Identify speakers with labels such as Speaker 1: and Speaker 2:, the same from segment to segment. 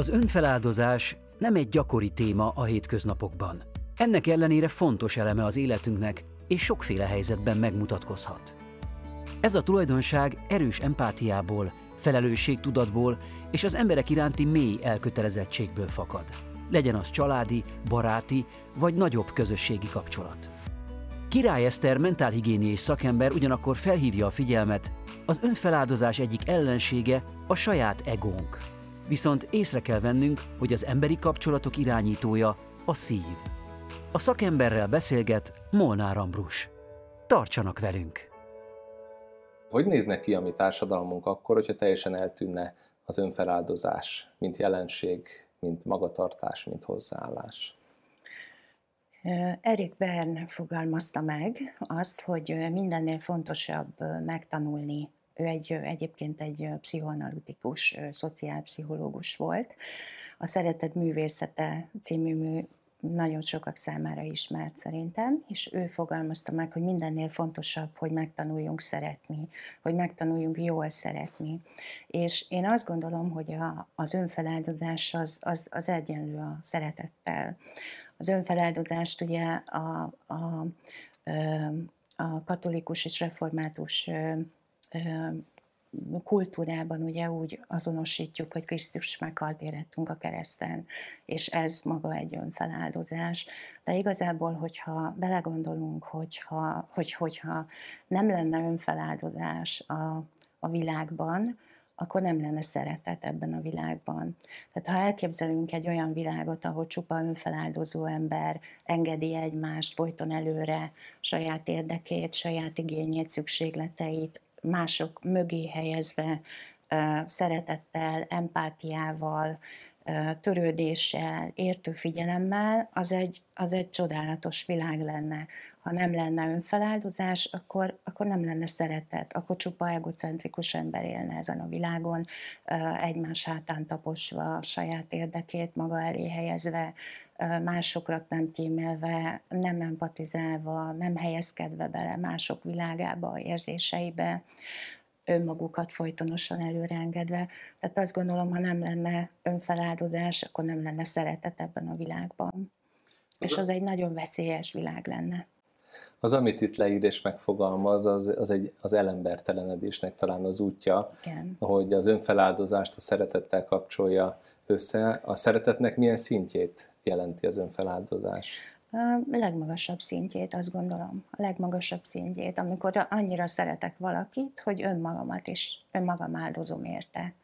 Speaker 1: Az önfeláldozás nem egy gyakori téma a hétköznapokban. Ennek ellenére fontos eleme az életünknek, és sokféle helyzetben megmutatkozhat. Ez a tulajdonság erős empátiából, felelősségtudatból és az emberek iránti mély elkötelezettségből fakad. Legyen az családi, baráti vagy nagyobb közösségi kapcsolat. Király Eszter mentálhigiéniai szakember ugyanakkor felhívja a figyelmet, az önfeláldozás egyik ellensége a saját egónk. Viszont észre kell vennünk, hogy az emberi kapcsolatok irányítója a szív. A szakemberrel beszélget Molnár Ambrus. Tartsanak velünk!
Speaker 2: Hogy nézne ki a mi társadalmunk akkor, hogyha teljesen eltűnne az önfeláldozás, mint jelenség, mint magatartás, mint hozzáállás?
Speaker 3: Erik Bern fogalmazta meg azt, hogy mindennél fontosabb megtanulni. Ő egy, egyébként egy pszichoanalitikus, szociálpszichológus volt. A Szeretet művészete című nagyon sokak számára ismert szerintem, és ő fogalmazta meg, hogy mindennél fontosabb, hogy megtanuljunk szeretni, hogy megtanuljunk jól szeretni. És én azt gondolom, hogy a, az önfeláldozás az, az, az egyenlő a szeretettel. Az önfeláldozást ugye a, a, a katolikus és református kultúrában ugye úgy azonosítjuk, hogy Krisztus meghalt érettünk a kereszten, és ez maga egy önfeláldozás. De igazából, hogyha belegondolunk, hogyha, hogy, hogyha nem lenne önfeláldozás a, a világban, akkor nem lenne szeretet ebben a világban. Tehát ha elképzelünk egy olyan világot, ahol csupa önfeláldozó ember engedi egymást folyton előre, saját érdekét, saját igényét, szükségleteit, mások mögé helyezve, szeretettel, empátiával, törődéssel, értő figyelemmel, az egy, az egy csodálatos világ lenne. Ha nem lenne önfeláldozás, akkor, akkor nem lenne szeretet, akkor csupa egocentrikus ember élne ezen a világon, egymás hátán taposva saját érdekét maga elé helyezve, másokra nem kímélve, nem empatizálva, nem helyezkedve bele mások világába, érzéseibe önmagukat folytonosan előreengedve. Tehát azt gondolom, ha nem lenne önfeláldozás, akkor nem lenne szeretet ebben a világban. Az és az egy nagyon veszélyes világ lenne.
Speaker 2: Az, amit itt leír és megfogalmaz, az, az, egy, az elembertelenedésnek talán az útja, Igen. hogy az önfeláldozást a szeretettel kapcsolja össze. A szeretetnek milyen szintjét jelenti az önfeláldozás?
Speaker 3: A legmagasabb szintjét, azt gondolom, a legmagasabb szintjét, amikor annyira szeretek valakit, hogy önmagamat is, önmagam áldozom érte.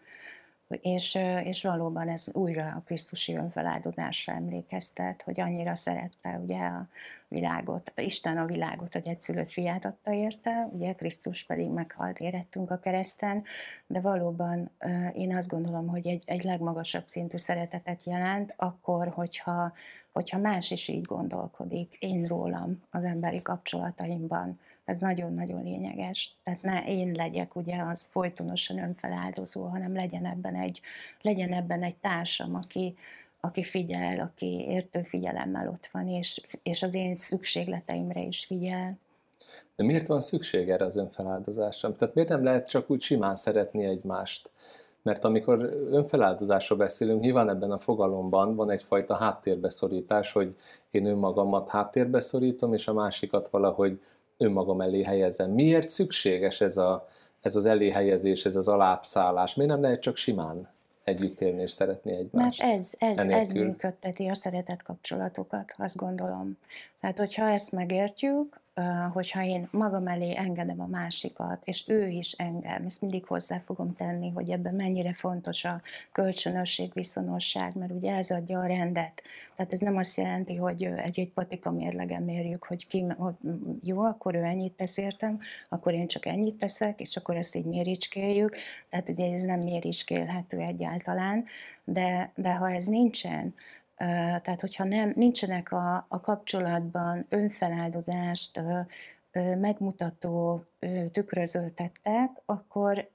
Speaker 3: És, és valóban ez újra a Krisztusi önfeláldozásra emlékeztet, hogy annyira szerette ugye a világot, Isten a világot, hogy egyszülött fiát adta érte, ugye Krisztus pedig meghalt érettünk a kereszten, de valóban én azt gondolom, hogy egy, egy legmagasabb szintű szeretetet jelent, akkor, hogyha, hogyha más is így gondolkodik, én rólam az emberi kapcsolataimban, ez nagyon-nagyon lényeges. Tehát ne én legyek ugye az folytonosan önfeláldozó, hanem legyen ebben egy, legyen ebben egy társam, aki, aki figyel, aki értő figyelemmel ott van, és, és az én szükségleteimre is figyel.
Speaker 2: De miért van szükség erre az önfeláldozásra? Tehát miért nem lehet csak úgy simán szeretni egymást? Mert amikor önfeláldozásról beszélünk, nyilván ebben a fogalomban van egyfajta háttérbeszorítás, hogy én önmagamat háttérbe szorítom, és a másikat valahogy önmagam elé helyezem. Miért szükséges ez, a, ez az eléhelyezés, ez az alábszállás? Miért nem lehet csak simán együtt élni és szeretni egymást?
Speaker 3: Mert ez, ez, ez működteti a szeretet kapcsolatokat, azt gondolom. Tehát, hogyha ezt megértjük, hogyha én magam elé engedem a másikat, és ő is engem, ezt mindig hozzá fogom tenni, hogy ebben mennyire fontos a kölcsönösség, viszonosság, mert ugye ez adja a rendet. Tehát ez nem azt jelenti, hogy egy-egy patika mérlegen mérjük, hogy, ki, hogy jó, akkor ő ennyit tesz értem, akkor én csak ennyit teszek, és akkor ezt így méricskéljük. Tehát ugye ez nem méricskélhető egyáltalán, de, de ha ez nincsen, tehát, hogyha nem, nincsenek a, a kapcsolatban önfeláldozást megmutató tükrözőtettek, akkor,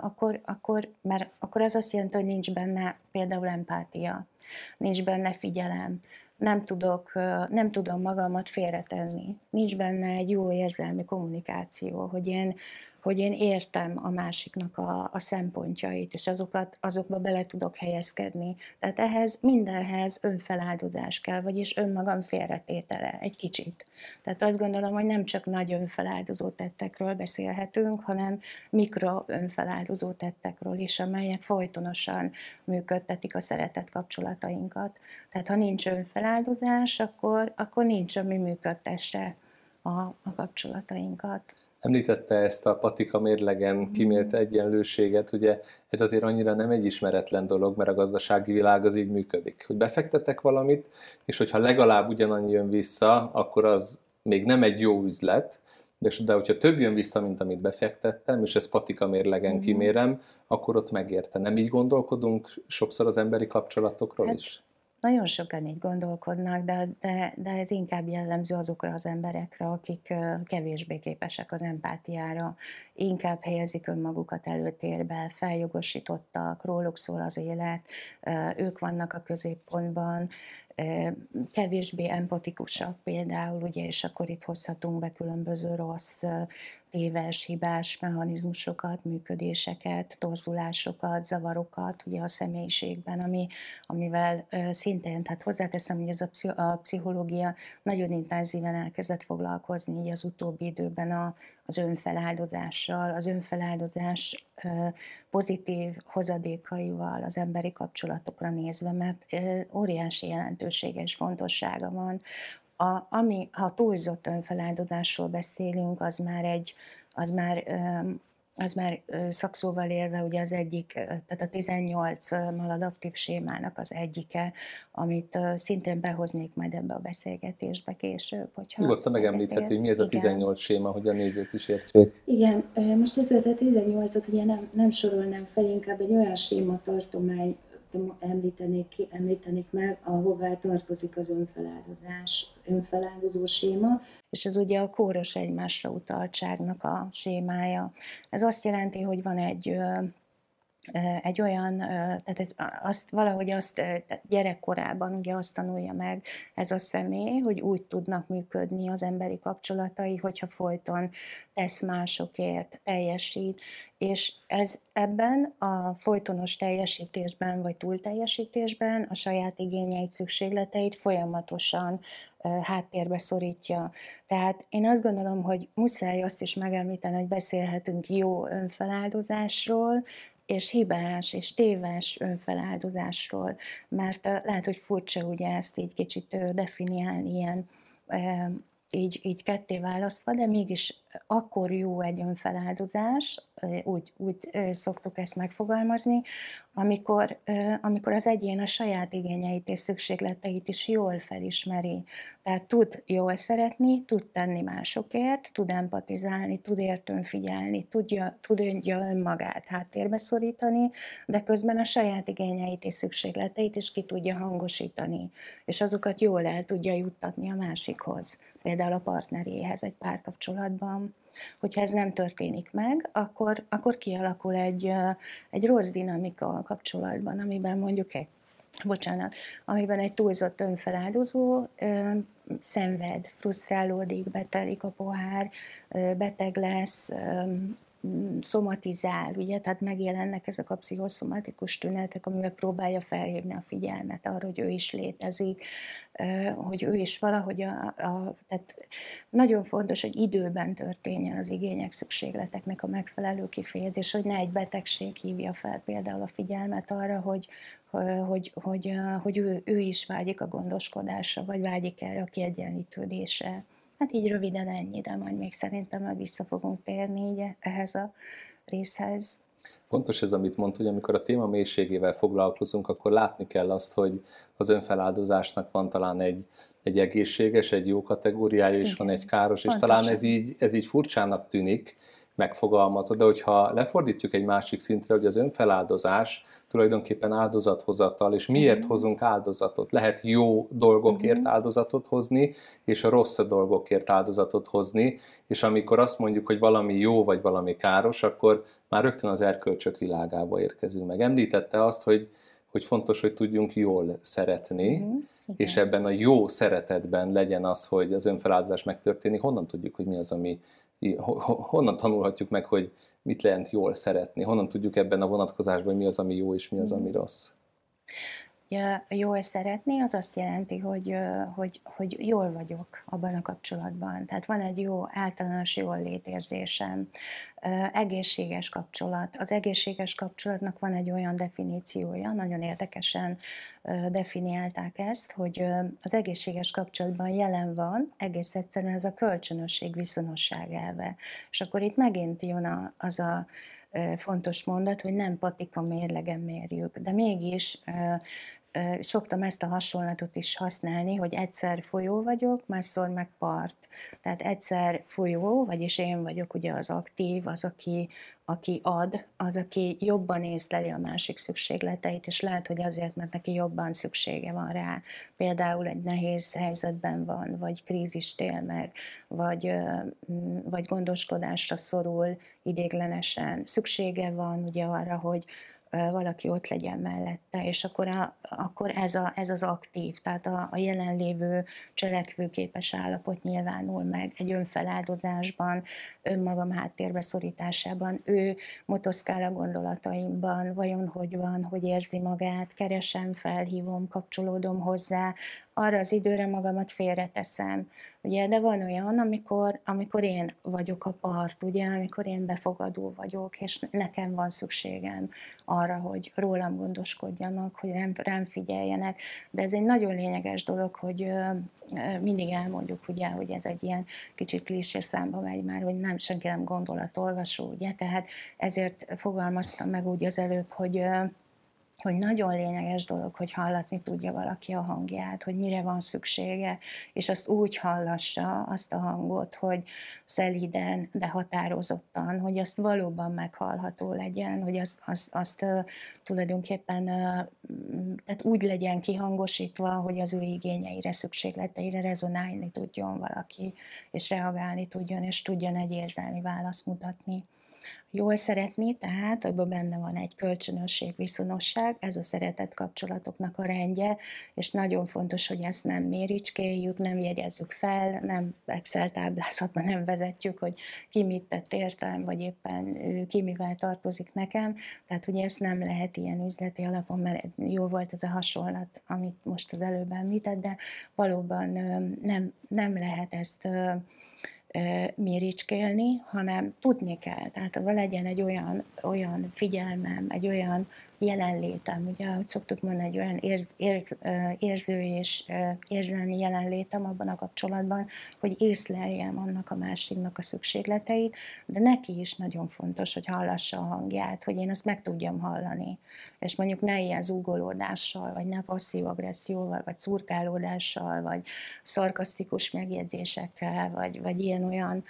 Speaker 3: akkor, akkor, mert akkor az azt jelenti, hogy nincs benne például empátia, nincs benne figyelem, nem tudok, nem tudom magamat félretenni, nincs benne egy jó érzelmi kommunikáció, hogy én, hogy én értem a másiknak a, a szempontjait, és azokat, azokba bele tudok helyezkedni. Tehát ehhez mindenhez önfeláldozás kell, vagyis önmagam félretétele egy kicsit. Tehát azt gondolom, hogy nem csak nagy önfeláldozó tettekről beszélhetünk, hanem mikro önfeláldozó tettekről is, amelyek folytonosan működtetik a szeretet kapcsolatainkat. Tehát ha nincs önfeláldozás, akkor, akkor nincs, ami működtesse a, a kapcsolatainkat.
Speaker 2: Említette ezt a patika mérlegen mm. kimélt egyenlőséget, ugye ez azért annyira nem egy ismeretlen dolog, mert a gazdasági világ az így működik, hogy befektetek valamit, és hogyha legalább ugyanannyi jön vissza, akkor az még nem egy jó üzlet, de, de hogyha több jön vissza, mint amit befektettem, és ezt patika mérlegen mm. kimérem, akkor ott megérte. Nem így gondolkodunk sokszor az emberi kapcsolatokról hát, is?
Speaker 3: Nagyon sokan így gondolkodnak, de, de, de ez inkább jellemző azokra az emberekre, akik kevésbé képesek az empátiára, inkább helyezik önmagukat előtérbe, feljogosítottak, róluk szól az élet, ők vannak a középpontban, kevésbé empatikusak például, ugye, és akkor itt hozhatunk be különböző rossz téves, hibás mechanizmusokat, működéseket, torzulásokat, zavarokat ugye a személyiségben, ami, amivel szintén, tehát hozzáteszem, hogy ez a, pszichológia nagyon intenzíven elkezdett foglalkozni így az utóbbi időben a, az önfeláldozással, az önfeláldozás pozitív hozadékaival az emberi kapcsolatokra nézve, mert óriási jelentősége és fontossága van. A, ami, ha túlzott önfeláldozásról beszélünk, az már egy, az már, az már szakszóval élve ugye az egyik, tehát a 18 maladaptív sémának az egyike, amit szintén behoznék majd ebbe a beszélgetésbe később.
Speaker 2: Hogyha Nyugodtan megemlítheti, hogy mi ez a 18 séma, hogy a nézők is értsék.
Speaker 3: Igen, most ez a 18-at ugye nem, nem sorolnám fel, inkább egy olyan séma tartomány említenék, ki, említenék meg, ahová tartozik az önfeláldozás, önfeláldozó séma, és ez ugye a kóros egymásra utaltságnak a sémája. Ez azt jelenti, hogy van egy egy olyan, tehát azt, valahogy azt gyerekkorában ugye azt tanulja meg ez a személy, hogy úgy tudnak működni az emberi kapcsolatai, hogyha folyton tesz másokért, teljesít, és ez ebben a folytonos teljesítésben vagy túlteljesítésben a saját igényeit, szükségleteit folyamatosan háttérbe szorítja. Tehát én azt gondolom, hogy muszáj azt is megemlíteni, hogy beszélhetünk jó önfeláldozásról, és hibás és téves önfeláldozásról, mert lehet, hogy furcsa ugye ezt így kicsit definiálni ilyen így, így ketté választva, de mégis akkor jó egy önfeláldozás, úgy, úgy szoktuk ezt megfogalmazni, amikor, amikor az egyén a saját igényeit és szükségleteit is jól felismeri. Tehát tud jól szeretni, tud tenni másokért, tud empatizálni, tud értőn figyelni, tudja, tudja önmagát háttérbe szorítani, de közben a saját igényeit és szükségleteit is ki tudja hangosítani, és azokat jól el tudja juttatni a másikhoz, például a partneréhez egy párkapcsolatban. Hogyha ez nem történik meg, akkor, akkor kialakul egy, egy rossz dinamika a kapcsolatban, amiben mondjuk egy bocsánat, amiben egy túlzott önfeláldozó ö, szenved, frusztrálódik, betelik a pohár, beteg lesz, szomatizál, ugye, tehát megjelennek ezek a pszichoszomatikus tünetek, amivel próbálja felhívni a figyelmet arra, hogy ő is létezik, hogy ő is valahogy a, a tehát nagyon fontos, hogy időben történjen az igények, szükségleteknek a megfelelő kifejezés, hogy ne egy betegség hívja fel például a figyelmet arra, hogy, hogy, hogy, hogy ő, ő is vágyik a gondoskodásra, vagy vágyik erre a kiegyenlítődésre. Hát így röviden ennyi, de majd még szerintem már vissza fogunk térni így ehhez a részhez.
Speaker 2: Fontos ez, amit mondta, hogy amikor a téma mélységével foglalkozunk, akkor látni kell azt, hogy az önfeláldozásnak van talán egy, egy egészséges, egy jó kategóriája, és Igen. van egy káros, és Pontosan. talán ez így, ez így furcsának tűnik, megfogalmazva, de hogyha lefordítjuk egy másik szintre, hogy az önfeláldozás tulajdonképpen áldozathozatal, és miért uh-huh. hozunk áldozatot? Lehet jó dolgokért uh-huh. áldozatot hozni, és a rossz dolgokért áldozatot hozni, és amikor azt mondjuk, hogy valami jó vagy valami káros, akkor már rögtön az erkölcsök világába érkezünk meg. Említette azt, hogy, hogy fontos, hogy tudjunk jól szeretni, uh-huh. Igen. és ebben a jó szeretetben legyen az, hogy az önfeláldozás megtörténik, honnan tudjuk, hogy mi az, ami honnan tanulhatjuk meg, hogy mit lehet jól szeretni? Honnan tudjuk ebben a vonatkozásban, hogy mi az, ami jó és mi az, ami rossz?
Speaker 3: Ja, jól szeretni, az azt jelenti, hogy, hogy, hogy jól vagyok abban a kapcsolatban. Tehát van egy jó általános jól létérzésem, egészséges kapcsolat. Az egészséges kapcsolatnak van egy olyan definíciója, nagyon érdekesen definiálták ezt, hogy az egészséges kapcsolatban jelen van egész egyszerűen ez a kölcsönösség viszonosság elve. És akkor itt megint jön az a fontos mondat, hogy nem patika mérlegen mérjük, de mégis szoktam ezt a hasonlatot is használni, hogy egyszer folyó vagyok, másszor meg part. Tehát egyszer folyó, vagyis én vagyok ugye az aktív, az, aki, aki ad, az, aki jobban észleli a másik szükségleteit, és lehet, hogy azért, mert neki jobban szüksége van rá. Például egy nehéz helyzetben van, vagy krízist él meg, vagy, vagy gondoskodásra szorul idéglenesen. Szüksége van ugye arra, hogy valaki ott legyen mellette, és akkor, a, akkor ez, a, ez az aktív, tehát a, a jelenlévő cselekvőképes állapot nyilvánul meg egy önfeláldozásban, önmagam háttérbe szorításában, ő motoszkál a gondolataimban, vajon hogy van, hogy érzi magát, keresem, felhívom, kapcsolódom hozzá, arra az időre magamat félreteszem. Ugye, de van olyan, amikor, amikor én vagyok a part, ugye, amikor én befogadó vagyok, és nekem van szükségem arra, hogy rólam gondoskodjanak, hogy rám, rám figyeljenek. De ez egy nagyon lényeges dolog, hogy ö, ö, mindig elmondjuk, ugye, hogy ez egy ilyen kicsit klisé számba megy már, hogy nem senki nem gondolatolvasó, ugye, tehát ezért fogalmaztam meg úgy az előbb, hogy ö, hogy nagyon lényeges dolog, hogy hallatni tudja valaki a hangját, hogy mire van szüksége, és azt úgy hallassa, azt a hangot, hogy szeliden, de határozottan, hogy azt valóban meghallható legyen, hogy azt, azt, azt tulajdonképpen tehát úgy legyen kihangosítva, hogy az ő igényeire, szükségleteire rezonálni tudjon valaki, és reagálni tudjon, és tudjon egy érzelmi választ mutatni jól szeretni, tehát abban benne van egy kölcsönösség, viszonosság, ez a szeretett kapcsolatoknak a rendje, és nagyon fontos, hogy ezt nem méricskéljük, nem jegyezzük fel, nem Excel táblázatban nem vezetjük, hogy ki mit tett értem, vagy éppen ki mivel tartozik nekem, tehát ugye ezt nem lehet ilyen üzleti alapon, mert jó volt ez a hasonlat, amit most az előbb említett, de valóban nem, nem lehet ezt méricskélni, hanem tudni kell. Tehát ha legyen egy olyan, olyan figyelmem, egy olyan jelenlétem, ugye, ahogy szoktuk mondani, egy olyan érz, érz, érző és érzelmi jelenlétem abban a kapcsolatban, hogy észleljem annak a másiknak a szükségleteit, de neki is nagyon fontos, hogy hallassa a hangját, hogy én azt meg tudjam hallani. És mondjuk ne ilyen zúgolódással, vagy ne passzív agresszióval, vagy szurkálódással, vagy szarkasztikus megjegyzésekkel, vagy, vagy ilyen-olyan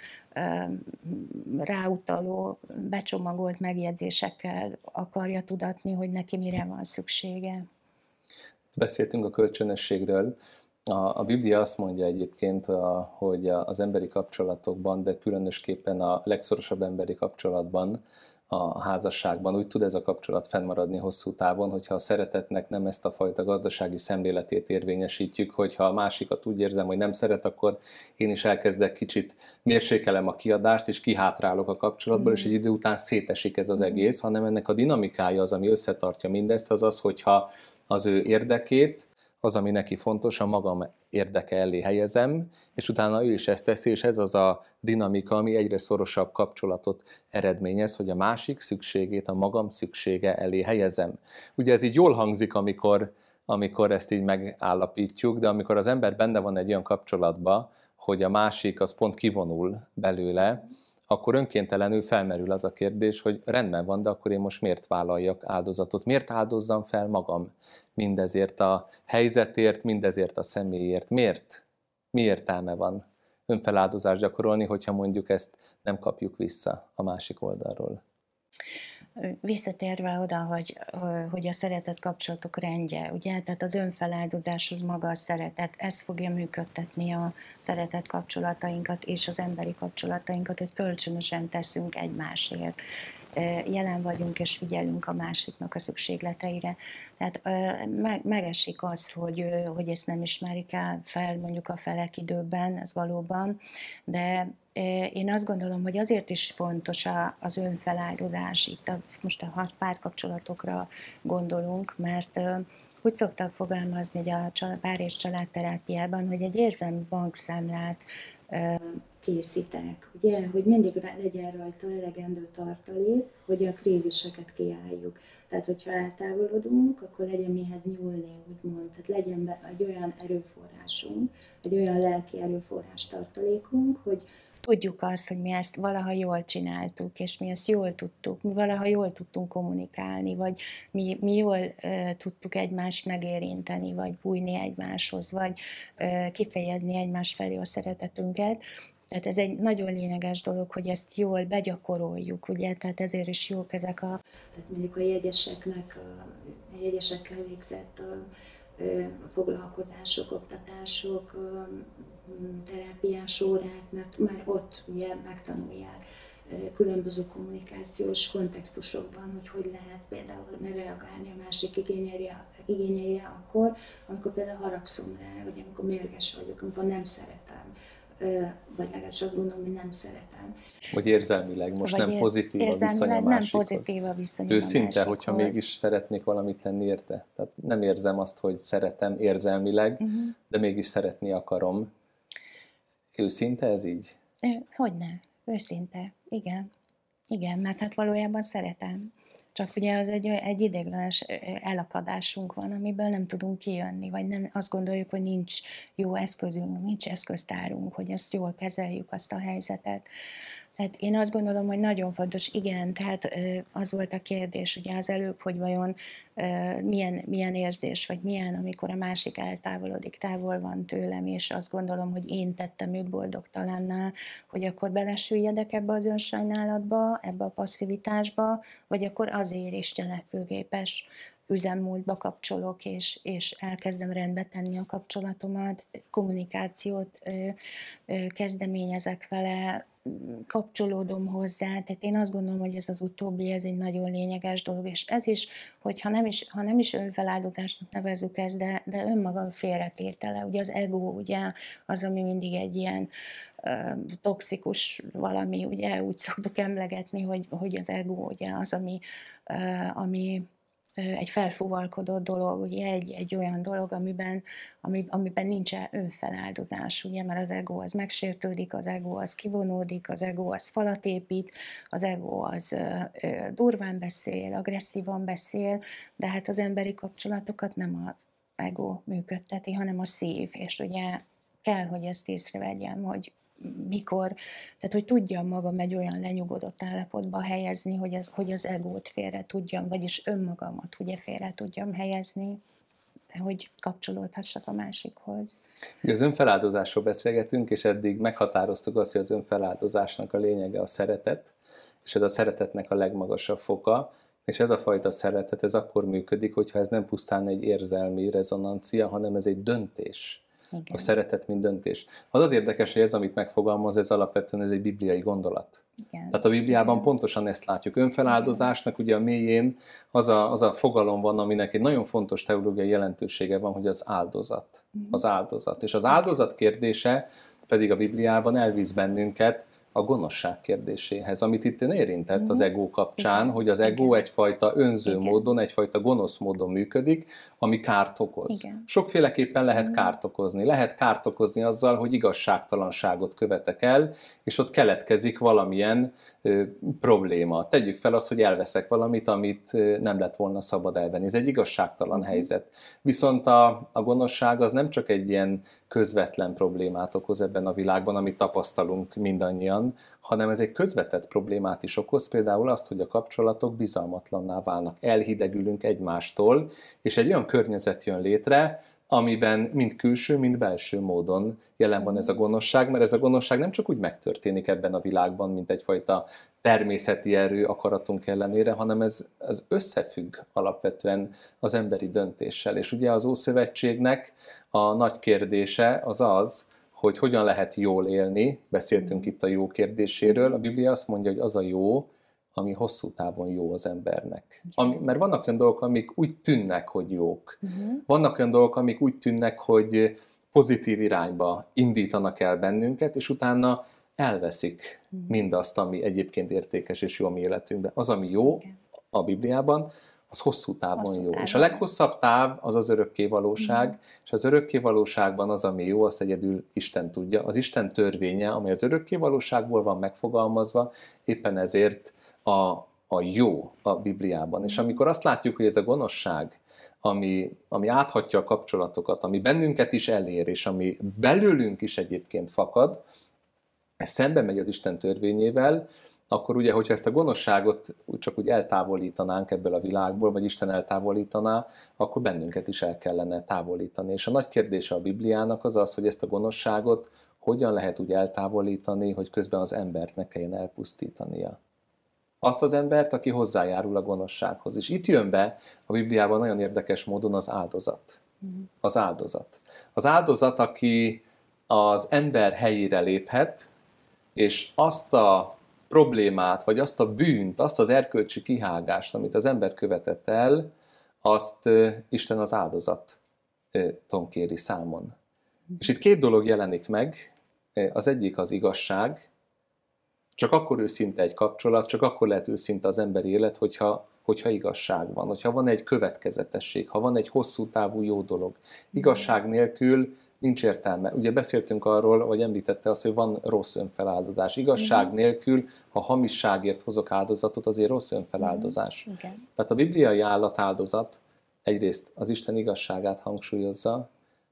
Speaker 3: ráutaló, becsomagolt megjegyzésekkel akarja tudatni, hogy neki mire van szüksége.
Speaker 2: Beszéltünk a kölcsönösségről. A, a Biblia azt mondja egyébként, a, hogy az emberi kapcsolatokban, de különösképpen a legszorosabb emberi kapcsolatban a házasságban. Úgy tud ez a kapcsolat fennmaradni hosszú távon, hogyha a szeretetnek nem ezt a fajta gazdasági szemléletét érvényesítjük, hogyha a másikat úgy érzem, hogy nem szeret, akkor én is elkezdek kicsit mérsékelem a kiadást, és kihátrálok a kapcsolatból, mm. és egy idő után szétesik ez az mm. egész, hanem ennek a dinamikája az, ami összetartja mindezt, az az, hogyha az ő érdekét, az, ami neki fontos, a magam érdeke elé helyezem, és utána ő is ezt teszi, és ez az a dinamika, ami egyre szorosabb kapcsolatot eredményez, hogy a másik szükségét a magam szüksége elé helyezem. Ugye ez így jól hangzik, amikor, amikor ezt így megállapítjuk, de amikor az ember benne van egy olyan kapcsolatba, hogy a másik az pont kivonul belőle, akkor önkéntelenül felmerül az a kérdés, hogy rendben van, de akkor én most miért vállaljak áldozatot? Miért áldozzam fel magam mindezért a helyzetért, mindezért a személyért? Miért? Mi értelme van önfeláldozást gyakorolni, hogyha mondjuk ezt nem kapjuk vissza a másik oldalról?
Speaker 3: Visszatérve oda, hogy, hogy a szeretet kapcsolatok rendje, ugye, tehát az önfeláldozás az maga a szeretet, ez fogja működtetni a szeretet kapcsolatainkat és az emberi kapcsolatainkat, hogy kölcsönösen teszünk egymásért. Jelen vagyunk és figyelünk a másiknak a szükségleteire. Tehát meg, megesik az, hogy, hogy ezt nem ismerik el fel mondjuk a felek időben, ez valóban, de én azt gondolom, hogy azért is fontos az önfeláldozás, itt a, most a párkapcsolatokra gondolunk, mert úgy szoktak fogalmazni hogy a pár és családterápiában, hogy egy érzelmi bankszámlát készítek, ugye, hogy mindig legyen rajta elegendő tartalék, hogy a kríziseket kiálljuk. Tehát, hogyha eltávolodunk, akkor legyen mihez nyúlni, úgymond. Tehát legyen be egy olyan erőforrásunk, egy olyan lelki erőforrás tartalékunk, hogy tudjuk azt, hogy mi ezt valaha jól csináltuk, és mi ezt jól tudtuk, mi valaha jól tudtunk kommunikálni, vagy mi, mi jól uh, tudtuk egymást megérinteni, vagy bújni egymáshoz, vagy uh, kifejezni egymás felé a szeretetünket, tehát ez egy nagyon lényeges dolog, hogy ezt jól begyakoroljuk, ugye, tehát ezért is jók ezek a, tehát mondjuk a jegyeseknek, a, jegyesekkel végzett a, a foglalkozások, oktatások, a terápiás órák, mert már ott ugye megtanulják különböző kommunikációs kontextusokban, hogy hogy lehet például megreagálni a másik igényeire, igényeire akkor, amikor például haragszom rá, vagy amikor mérges vagyok, amikor nem szeretem, vagy legalábbis azt gondolom, hogy nem szeretem.
Speaker 2: Vagy érzelmileg, most vagy nem pozitív a viszony a másikhoz.
Speaker 3: nem pozitív a viszony
Speaker 2: Őszinte, hogyha mégis szeretnék valamit tenni érte. Tehát nem érzem azt, hogy szeretem érzelmileg, uh-huh. de mégis szeretni akarom. Őszinte ez így?
Speaker 3: Hogyne, őszinte, igen. Igen, mert hát valójában szeretem. Csak ugye az egy, egy idéglenes elakadásunk van, amiből nem tudunk kijönni, vagy nem azt gondoljuk, hogy nincs jó eszközünk, nincs eszköztárunk, hogy ezt jól kezeljük, azt a helyzetet. Tehát én azt gondolom, hogy nagyon fontos, igen, tehát az volt a kérdés ugye az előbb, hogy vajon milyen, milyen érzés, vagy milyen, amikor a másik eltávolodik, távol van tőlem, és azt gondolom, hogy én tettem őt boldogtalanná, hogy akkor belesüljedek ebbe az önsajnálatba, ebbe a passzivitásba, vagy akkor azért is cselekvőgépes üzemmódba kapcsolok, és, és elkezdem rendbe tenni a kapcsolatomat, kommunikációt ö, ö, kezdeményezek vele, kapcsolódom hozzá, tehát én azt gondolom, hogy ez az utóbbi, ez egy nagyon lényeges dolog, és ez is, hogy ha nem is, ha nem is önfeláldozásnak nevezzük ezt, de, de önmaga félretétele, ugye az ego, ugye az, ami mindig egy ilyen uh, toxikus valami, ugye úgy szoktuk emlegetni, hogy, hogy az ego ugye az, ami, uh, ami egy felfúvalkodott dolog, ugye egy, egy olyan dolog, amiben, ami, amiben nincs önfeláldozás, ugye, mert az ego az megsértődik, az ego az kivonódik, az ego az falat épít, az ego az ö, durván beszél, agresszívan beszél, de hát az emberi kapcsolatokat nem az ego működteti, hanem a szív, és ugye kell, hogy ezt észrevegyem, hogy mikor, tehát hogy tudjam magam egy olyan lenyugodott állapotba helyezni, hogy az, hogy az egót félre tudjam, vagyis önmagamat ugye félre tudjam helyezni, hogy kapcsolódhassak a másikhoz.
Speaker 2: Ugye az önfeláldozásról beszélgetünk, és eddig meghatároztuk azt, hogy az önfeláldozásnak a lényege a szeretet, és ez a szeretetnek a legmagasabb foka, és ez a fajta szeretet, ez akkor működik, hogyha ez nem pusztán egy érzelmi rezonancia, hanem ez egy döntés igen. A szeretet, mint döntés. Az az érdekes, hogy ez, amit megfogalmaz, ez alapvetően ez egy bibliai gondolat. Igen. Tehát a Bibliában Igen. pontosan ezt látjuk. Önfeláldozásnak ugye a mélyén az a, az a fogalom van, aminek egy nagyon fontos teológiai jelentősége van, hogy az áldozat. Mhm. Az áldozat. És az áldozat kérdése pedig a Bibliában elvisz bennünket a gonoszság kérdéséhez, amit itt érintett az mhm. ego kapcsán, Igen. hogy az ego Igen. egyfajta önző Igen. módon, egyfajta gonosz módon működik, ami kárt okoz. Igen. Sokféleképpen lehet Igen. kárt okozni. Lehet kárt okozni azzal, hogy igazságtalanságot követek el, és ott keletkezik valamilyen ö, probléma. Tegyük fel azt, hogy elveszek valamit, amit ö, nem lett volna szabad elvenni. Ez egy igazságtalan Igen. helyzet. Viszont a, a gonoszság az nem csak egy ilyen közvetlen problémát okoz ebben a világban, amit tapasztalunk mindannyian, hanem ez egy közvetett problémát is okoz, például azt, hogy a kapcsolatok bizalmatlanná válnak, elhidegülünk egymástól, és egy olyan környezet jön létre, amiben mind külső, mind belső módon jelen van ez a gonoszság, mert ez a gonoszság nem csak úgy megtörténik ebben a világban, mint egyfajta természeti erő akaratunk ellenére, hanem ez, ez összefügg alapvetően az emberi döntéssel. És ugye az Ószövetségnek a nagy kérdése az az, hogy hogyan lehet jól élni, beszéltünk itt a jó kérdéséről, a Biblia azt mondja, hogy az a jó, ami hosszú távon jó az embernek. Ami, mert vannak olyan dolgok, amik úgy tűnnek, hogy jók. Uh-huh. Vannak olyan dolgok, amik úgy tűnnek, hogy pozitív irányba indítanak el bennünket, és utána elveszik uh-huh. mindazt, ami egyébként értékes és jó a mi életünkben. Az, ami jó a Bibliában, az hosszú távon hosszú jó. Távon. És a leghosszabb táv az az örökké valóság, mm. és az örökké valóságban az, ami jó, azt egyedül Isten tudja. Az Isten törvénye, amely az örökké valóságból van megfogalmazva, éppen ezért a, a jó a Bibliában. És amikor azt látjuk, hogy ez a gonoszság, ami, ami áthatja a kapcsolatokat, ami bennünket is elér, és ami belőlünk is egyébként fakad, ez szembe megy az Isten törvényével, akkor ugye, hogyha ezt a gonoszságot csak úgy eltávolítanánk ebből a világból, vagy Isten eltávolítaná, akkor bennünket is el kellene távolítani. És a nagy kérdése a Bibliának az az, hogy ezt a gonoszságot hogyan lehet úgy eltávolítani, hogy közben az embert ne kelljen elpusztítania. Azt az embert, aki hozzájárul a gonoszsághoz. És itt jön be a Bibliában nagyon érdekes módon az áldozat. Az áldozat. Az áldozat, aki az ember helyére léphet, és azt a problémát, vagy azt a bűnt, azt az erkölcsi kihágást, amit az ember követett el, azt Isten az áldozat kéri számon. És itt két dolog jelenik meg. Az egyik az igazság. Csak akkor őszinte egy kapcsolat, csak akkor lehet őszinte az emberi élet, hogyha, hogyha igazság van, hogyha van egy következetesség, ha van egy hosszú távú jó dolog. Igazság nélkül nincs értelme. Ugye beszéltünk arról, vagy említette azt, hogy van rossz önfeláldozás. Igazság uh-huh. nélkül, ha hamisságért hozok áldozatot, azért rossz önfeláldozás. Uh-huh. Okay. Tehát a bibliai állatáldozat egyrészt az Isten igazságát hangsúlyozza,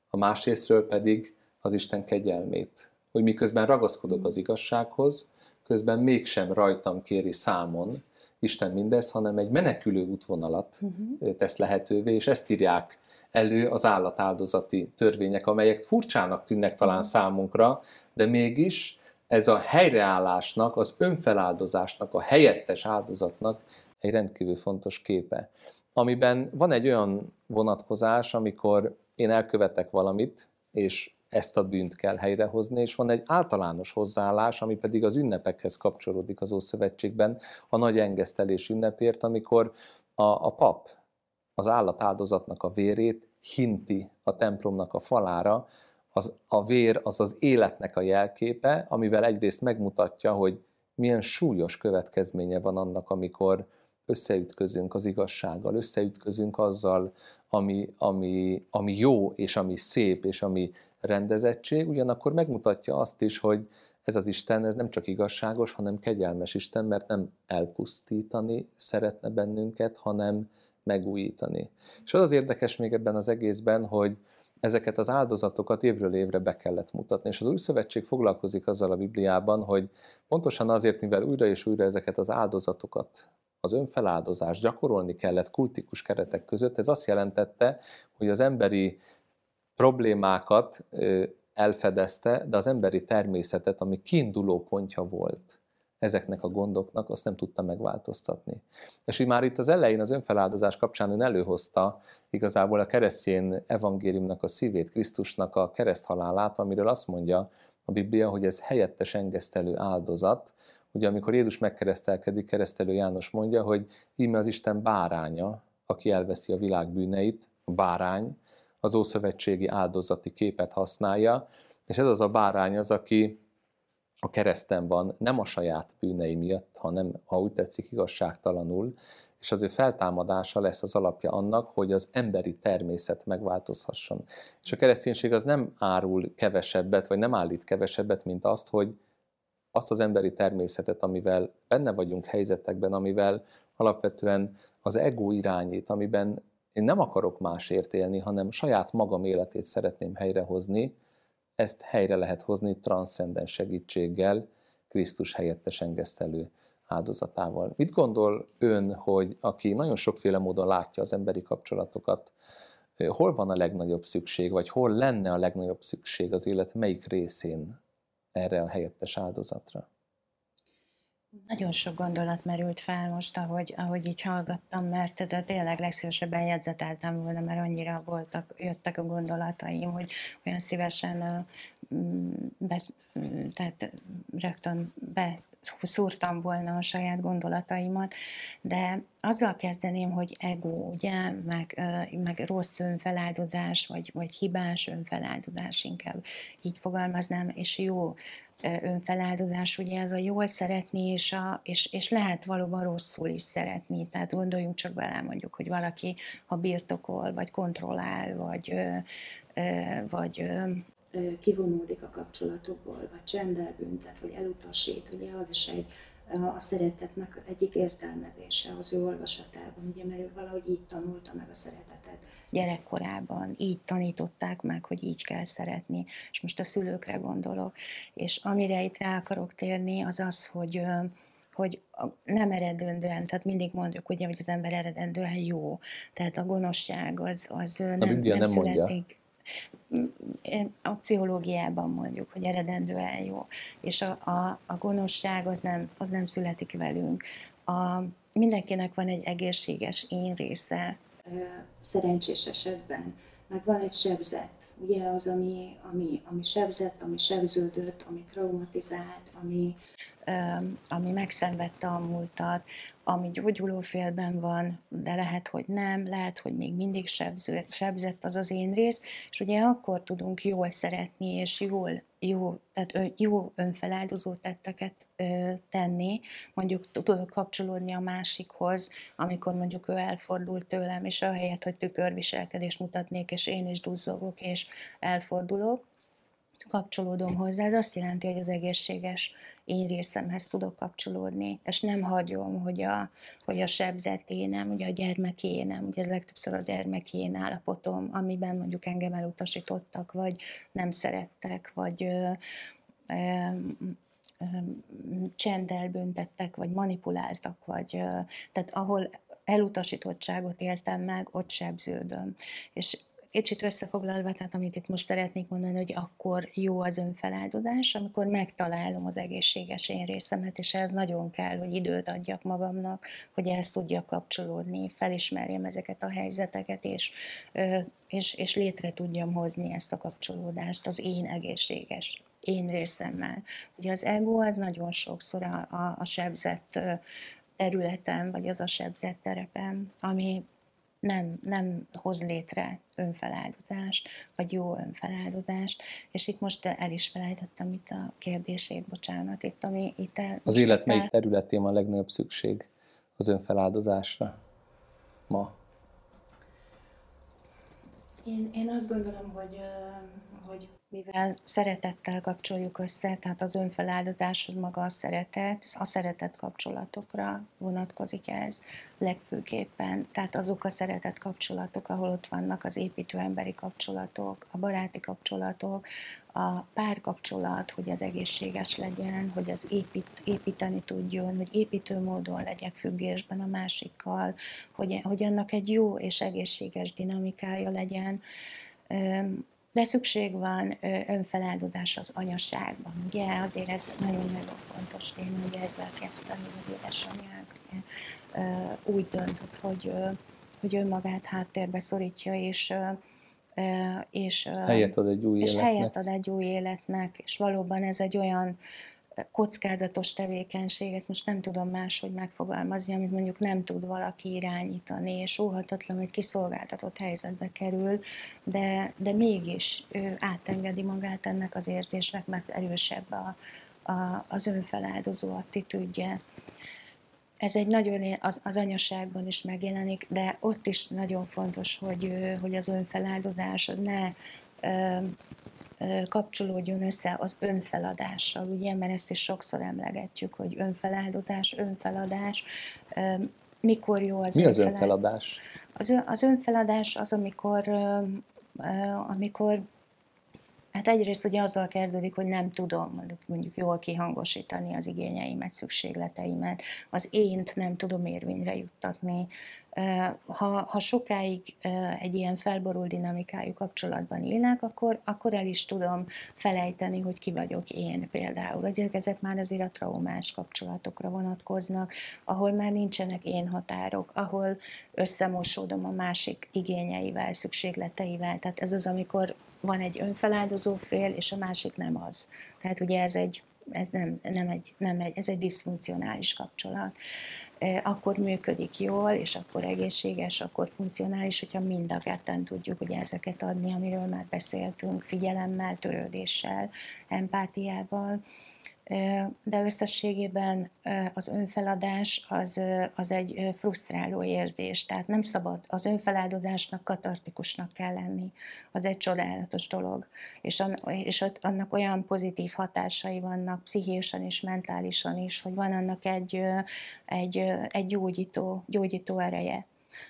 Speaker 2: a másrésztről pedig az Isten kegyelmét. Hogy miközben ragaszkodok az igazsághoz, közben mégsem rajtam kéri számon Isten mindezt, hanem egy menekülő útvonalat uh-huh. tesz lehetővé, és ezt írják elő az állatáldozati törvények, amelyek furcsának tűnnek talán mhm. számunkra, de mégis ez a helyreállásnak, az önfeláldozásnak, a helyettes áldozatnak egy rendkívül fontos képe. Amiben van egy olyan vonatkozás, amikor én elkövetek valamit, és ezt a bűnt kell helyrehozni, és van egy általános hozzáállás, ami pedig az ünnepekhez kapcsolódik az Ószövetségben, a nagy engesztelés ünnepért, amikor a, a pap az állatáldozatnak a vérét hinti a templomnak a falára, az, a vér az az életnek a jelképe, amivel egyrészt megmutatja, hogy milyen súlyos következménye van annak, amikor összeütközünk az igazsággal, összeütközünk azzal, ami, ami, ami jó, és ami szép, és ami rendezettség, ugyanakkor megmutatja azt is, hogy ez az Isten, ez nem csak igazságos, hanem kegyelmes Isten, mert nem elpusztítani szeretne bennünket, hanem megújítani. És az az érdekes még ebben az egészben, hogy ezeket az áldozatokat évről évre be kellett mutatni. És az új szövetség foglalkozik azzal a Bibliában, hogy pontosan azért, mivel újra és újra ezeket az áldozatokat, az önfeláldozást gyakorolni kellett kultikus keretek között, ez azt jelentette, hogy az emberi problémákat elfedezte, de az emberi természetet, ami kiinduló pontja volt ezeknek a gondoknak, azt nem tudta megváltoztatni. És így már itt az elején az önfeláldozás kapcsán ön előhozta igazából a keresztény evangéliumnak a szívét, Krisztusnak a kereszthalálát, amiről azt mondja a Biblia, hogy ez helyettes engesztelő áldozat. Ugye amikor Jézus megkeresztelkedik, keresztelő János mondja, hogy íme az Isten báránya, aki elveszi a világ bűneit, bárány, az ószövetségi áldozati képet használja, és ez az a bárány az, aki a kereszten van, nem a saját bűnei miatt, hanem, ha úgy tetszik, igazságtalanul, és az ő feltámadása lesz az alapja annak, hogy az emberi természet megváltozhasson. És a kereszténység az nem árul kevesebbet, vagy nem állít kevesebbet, mint azt, hogy azt az emberi természetet, amivel benne vagyunk helyzetekben, amivel alapvetően az ego irányít, amiben én nem akarok másért élni, hanem saját magam életét szeretném helyrehozni, ezt helyre lehet hozni transzcendens segítséggel, Krisztus helyettes engesztelő áldozatával. Mit gondol ön, hogy aki nagyon sokféle módon látja az emberi kapcsolatokat, hol van a legnagyobb szükség, vagy hol lenne a legnagyobb szükség az élet melyik részén erre a helyettes áldozatra?
Speaker 3: Nagyon sok gondolat merült fel most, ahogy, ahogy így hallgattam, mert de tényleg legszívesebben jegyzeteltem volna, mert annyira voltak, jöttek a gondolataim, hogy olyan szívesen be, tehát rögtön beszúrtam volna a saját gondolataimat, de azzal kezdeném, hogy ego, ugye, meg, meg rossz önfeláldozás, vagy, vagy hibás önfeláldozás, inkább így fogalmaznám, és jó önfeláldozás, ugye ez a jól szeretni, és, a, és, és lehet valóban rosszul is szeretni. Tehát gondoljunk csak bele mondjuk, hogy valaki, ha birtokol, vagy kontrollál, vagy, vagy kivonódik a kapcsolatokból, vagy csendel büntet, vagy elutasít, ugye az is egy a szeretetnek egyik értelmezése az ő olvasatában, ugye, mert ő valahogy így tanulta meg a szeretetet gyerekkorában, így tanították meg, hogy így kell szeretni, és most a szülőkre gondolok. És amire itt rá akarok térni, az az, hogy hogy nem eredendően, tehát mindig mondjuk, ugye, hogy az ember eredendően jó, tehát a gonoszság az, az nem, nem, nem születik. Mondja a pszichológiában mondjuk, hogy eredendően jó, és a, a, a gonoszság az nem, az nem születik velünk. A, mindenkinek van egy egészséges én része, szerencsés esetben, meg van egy sebzet, ugye az, ami, ami, ami sebzett, ami sebződött, ami traumatizált, ami, ami megszenvedte a múltat, ami gyógyulófélben van, de lehet, hogy nem, lehet, hogy még mindig sebzett, sebzett az az én rész, és ugye akkor tudunk jól szeretni, és jól, jó, tehát jó önfeláldozó tetteket tenni, mondjuk tudok kapcsolódni a másikhoz, amikor mondjuk ő elfordul tőlem, és ahelyett, hogy tükörviselkedést mutatnék, és én is duzzogok, és elfordulok, kapcsolódom hozzá, ez azt jelenti, hogy az egészséges én részemhez tudok kapcsolódni, és nem hagyom, hogy a, hogy a sebzeténem, ugye a gyermekénem, ugye ez legtöbbször a gyermekén állapotom, amiben mondjuk engem elutasítottak, vagy nem szerettek, vagy ö, ö, csenddel büntettek, vagy manipuláltak, vagy tehát ahol elutasítottságot éltem meg, ott sebződöm. És kicsit összefoglalva, tehát amit itt most szeretnék mondani, hogy akkor jó az önfeláldozás, amikor megtalálom az egészséges én részemet, és ez nagyon kell, hogy időt adjak magamnak, hogy el tudjak kapcsolódni, felismerjem ezeket a helyzeteket, és, és, és létre tudjam hozni ezt a kapcsolódást az én egészséges én részemmel. Ugye az ego az nagyon sokszor a, a, a sebzett területen, vagy az a sebzett terepen, ami nem, nem hoz létre önfeláldozást, vagy jó önfeláldozást, és itt most el is felejtettem itt a kérdését, bocsánat, itt ami itt el,
Speaker 2: Az élet el... melyik területén van a legnagyobb szükség az önfeláldozásra ma?
Speaker 3: Én, én azt gondolom, hogy, hogy mivel szeretettel kapcsoljuk össze, tehát az önfeláldozás, maga a szeretet, a szeretet kapcsolatokra vonatkozik ez legfőképpen. Tehát azok a szeretet kapcsolatok, ahol ott vannak az építő emberi kapcsolatok, a baráti kapcsolatok, a párkapcsolat, hogy az egészséges legyen, hogy az épít, építeni tudjon, hogy építő módon legyek függésben a másikkal, hogy, hogy annak egy jó és egészséges dinamikája legyen de szükség van önfeláldozás az anyaságban. Ugye azért ez nagyon-nagyon fontos téma, hogy ezzel kezdtem, hogy az édesanyák úgy döntött, hogy, hogy önmagát háttérbe szorítja, és és
Speaker 2: helyet ad egy új
Speaker 3: és
Speaker 2: életnek.
Speaker 3: helyet ad egy új életnek, és valóban ez egy olyan kockázatos tevékenység, ezt most nem tudom máshogy megfogalmazni, amit mondjuk nem tud valaki irányítani, és óhatatlan, hogy kiszolgáltatott helyzetbe kerül, de, de mégis ő átengedi magát ennek az értésnek, mert erősebb a, a, az önfeláldozó attitűdje. Ez egy nagyon, az, az anyaságban is megjelenik, de ott is nagyon fontos, hogy, hogy az önfeláldozás az ne kapcsolódjon össze az önfeladással, ugye, mert ezt is sokszor emlegetjük, hogy önfeláldozás, önfeladás, mikor jó az
Speaker 2: Mi az önfeladás?
Speaker 3: Az, az önfeladás az, amikor, amikor Hát egyrészt ugye azzal kezdődik, hogy nem tudom mondjuk, mondjuk jól kihangosítani az igényeimet, szükségleteimet, az ént nem tudom érvényre juttatni, Ha, ha sokáig egy ilyen felborult dinamikájú kapcsolatban élnek, akkor, akkor el is tudom felejteni, hogy ki vagyok én például. Vagy ezek már azért a traumás kapcsolatokra vonatkoznak, ahol már nincsenek én határok, ahol összemosódom a másik igényeivel, szükségleteivel. Tehát ez az, amikor van egy önfeláldozó fél, és a másik nem az. Tehát ugye ez egy ez nem, nem, egy, nem egy, ez egy diszfunkcionális kapcsolat. Akkor működik jól, és akkor egészséges, akkor funkcionális, hogyha mind a ketten tudjuk ugye ezeket adni, amiről már beszéltünk, figyelemmel, törődéssel, empátiával de összességében az önfeladás az, az egy frusztráló érzés, tehát nem szabad, az önfeláldozásnak katartikusnak kell lenni, az egy csodálatos dolog, és, és annak olyan pozitív hatásai vannak pszichésen és mentálisan is, hogy van annak egy, egy, egy gyógyító, gyógyító ereje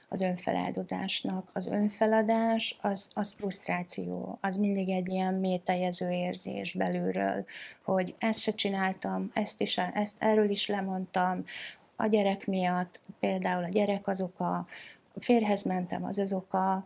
Speaker 3: az önfeláldozásnak. Az önfeladás az, az frusztráció, az mindig egy ilyen mélyteljező érzés belülről, hogy ezt se csináltam, ezt is, ezt erről is lemondtam, a gyerek miatt, például a gyerek az oka, férhez mentem, az az oka,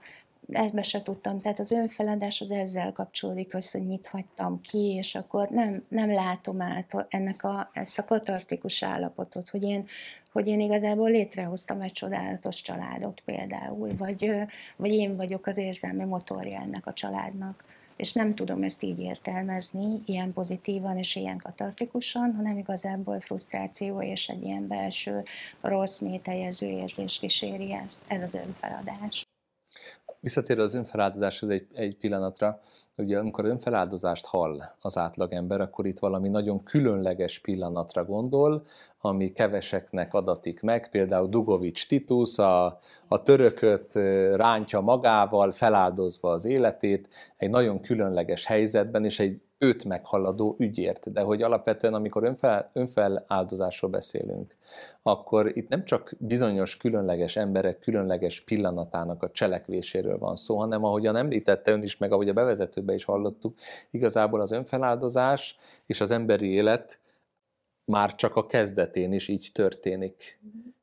Speaker 3: ebbe se tudtam, tehát az önfeledés az ezzel kapcsolódik össze, hogy mit hagytam ki, és akkor nem, nem látom át ennek a, ezt a katartikus állapotot, hogy én, hogy én igazából létrehoztam egy csodálatos családot például, vagy, vagy én vagyok az érzelmi motorja ennek a családnak. És nem tudom ezt így értelmezni, ilyen pozitívan és ilyen katartikusan, hanem igazából frusztráció és egy ilyen belső rossz, mélyteljező érzés kíséri ezt. Ez az önfeladás
Speaker 2: visszatérve az önfeláldozáshoz egy, egy pillanatra, ugye amikor önfeláldozást hall az átlagember, akkor itt valami nagyon különleges pillanatra gondol, ami keveseknek adatik meg, például Dugovics Titus a, a törököt rántja magával, feláldozva az életét, egy nagyon különleges helyzetben, és egy őt meghaladó ügyért. De hogy alapvetően, amikor önfel, önfeláldozásról beszélünk, akkor itt nem csak bizonyos különleges emberek különleges pillanatának a cselekvéséről van szó, hanem ahogyan említette ön is, meg ahogy a bevezetőben is hallottuk, igazából az önfeláldozás és az emberi élet már csak a kezdetén is így történik.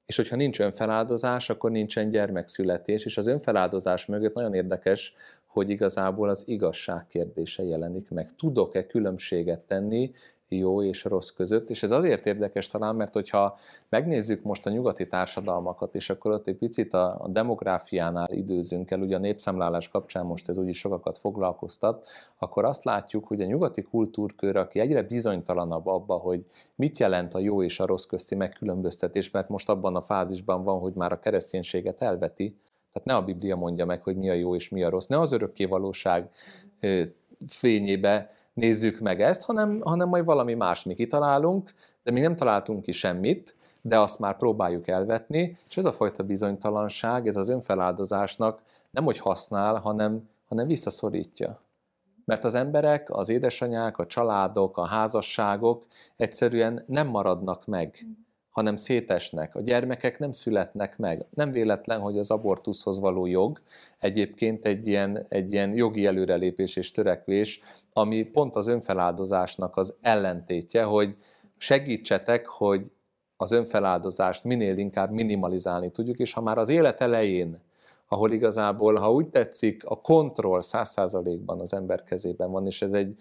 Speaker 2: És hogyha nincs önfeláldozás, akkor nincsen gyermekszületés, és az önfeláldozás mögött nagyon érdekes, hogy igazából az igazság kérdése jelenik meg. Tudok-e különbséget tenni jó és rossz között, és ez azért érdekes talán, mert hogyha megnézzük most a nyugati társadalmakat, és akkor ott egy picit a, a demográfiánál időzünk el, ugye a népszámlálás kapcsán most ez úgyis sokakat foglalkoztat, akkor azt látjuk, hogy a nyugati kultúrkör, aki egyre bizonytalanabb abba, hogy mit jelent a jó és a rossz közti megkülönböztetés, mert most abban a fázisban van, hogy már a kereszténységet elveti, tehát ne a Biblia mondja meg, hogy mi a jó és mi a rossz, ne az örökké valóság fényébe nézzük meg ezt, hanem, hanem majd valami más mi kitalálunk, de még nem találtunk ki semmit, de azt már próbáljuk elvetni, és ez a fajta bizonytalanság, ez az önfeláldozásnak nem hogy használ, hanem, hanem visszaszorítja. Mert az emberek, az édesanyák, a családok, a házasságok egyszerűen nem maradnak meg hanem szétesnek. A gyermekek nem születnek meg. Nem véletlen, hogy az abortuszhoz való jog egyébként egy ilyen, egy ilyen jogi előrelépés és törekvés, ami pont az önfeláldozásnak az ellentétje, hogy segítsetek, hogy az önfeláldozást minél inkább minimalizálni tudjuk, és ha már az élet elején ahol igazából, ha úgy tetszik, a kontroll száz százalékban az ember kezében van, és ez egy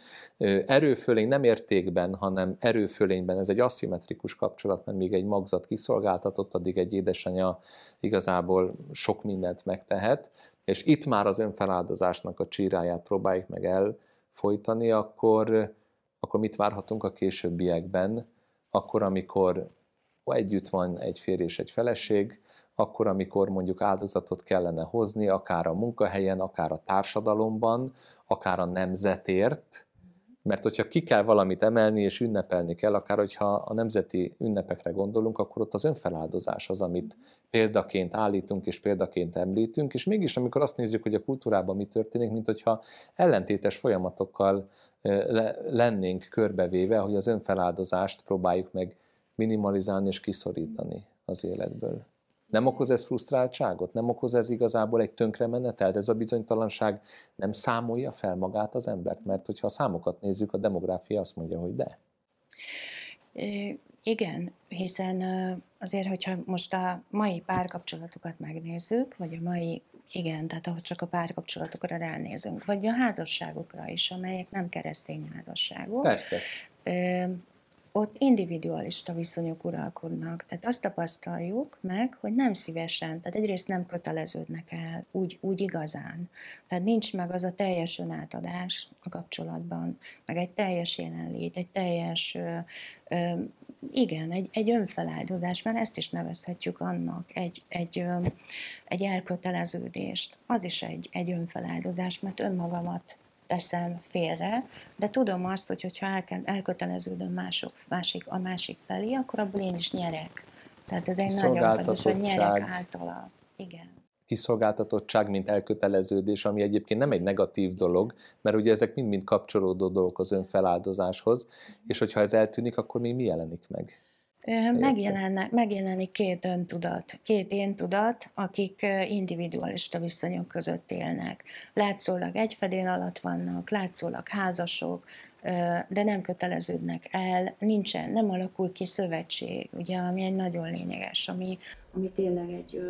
Speaker 2: erőfölény, nem értékben, hanem erőfölényben, ez egy aszimmetrikus kapcsolat, mert míg egy magzat kiszolgáltatott, addig egy édesanyja igazából sok mindent megtehet, és itt már az önfeláldozásnak a csíráját próbáljuk meg elfolytani, akkor, akkor mit várhatunk a későbbiekben, akkor, amikor együtt van egy férj és egy feleség, akkor, amikor mondjuk áldozatot kellene hozni, akár a munkahelyen, akár a társadalomban, akár a nemzetért, mert hogyha ki kell valamit emelni és ünnepelni kell, akár hogyha a nemzeti ünnepekre gondolunk, akkor ott az önfeláldozás az, amit példaként állítunk és példaként említünk, és mégis amikor azt nézzük, hogy a kultúrában mi történik, mint hogyha ellentétes folyamatokkal lennénk körbevéve, hogy az önfeláldozást próbáljuk meg minimalizálni és kiszorítani az életből. Nem okoz ez frusztráltságot? Nem okoz ez igazából egy tönkremenetelt? Ez a bizonytalanság nem számolja fel magát az embert? Mert hogyha a számokat nézzük, a demográfia azt mondja, hogy de.
Speaker 3: Igen, hiszen azért, hogyha most a mai párkapcsolatokat megnézzük, vagy a mai, igen, tehát ahogy csak a párkapcsolatokra ránézünk, vagy a házasságokra is, amelyek nem keresztény házasságok.
Speaker 2: Persze
Speaker 3: ott individualista viszonyok uralkodnak. Tehát azt tapasztaljuk meg, hogy nem szívesen, tehát egyrészt nem köteleződnek el úgy, úgy igazán. Tehát nincs meg az a teljes önátadás a kapcsolatban, meg egy teljes jelenlét, egy teljes, ö, ö, igen, egy, egy önfeláldozás, mert ezt is nevezhetjük annak, egy, egy, ö, egy elköteleződést. Az is egy, egy önfeláldozás, mert önmagamat teszem félre, de tudom azt, hogy hogyha el, elköteleződöm mások, másik, a másik felé, akkor abból én is nyerek. Tehát ez egy nagyon fontos, hogy nyerek általa. Igen
Speaker 2: kiszolgáltatottság, mint elköteleződés, ami egyébként nem egy negatív dolog, mert ugye ezek mind-mind kapcsolódó dolgok az önfeláldozáshoz, és hogyha ez eltűnik, akkor még mi jelenik meg?
Speaker 3: Megjelennek, megjelenik két öntudat, két én tudat, akik individualista viszonyok között élnek. Látszólag egy fedél alatt vannak, látszólag házasok, de nem köteleződnek el, nincsen, nem alakul ki szövetség, ugye, ami egy nagyon lényeges, ami, ami tényleg egy,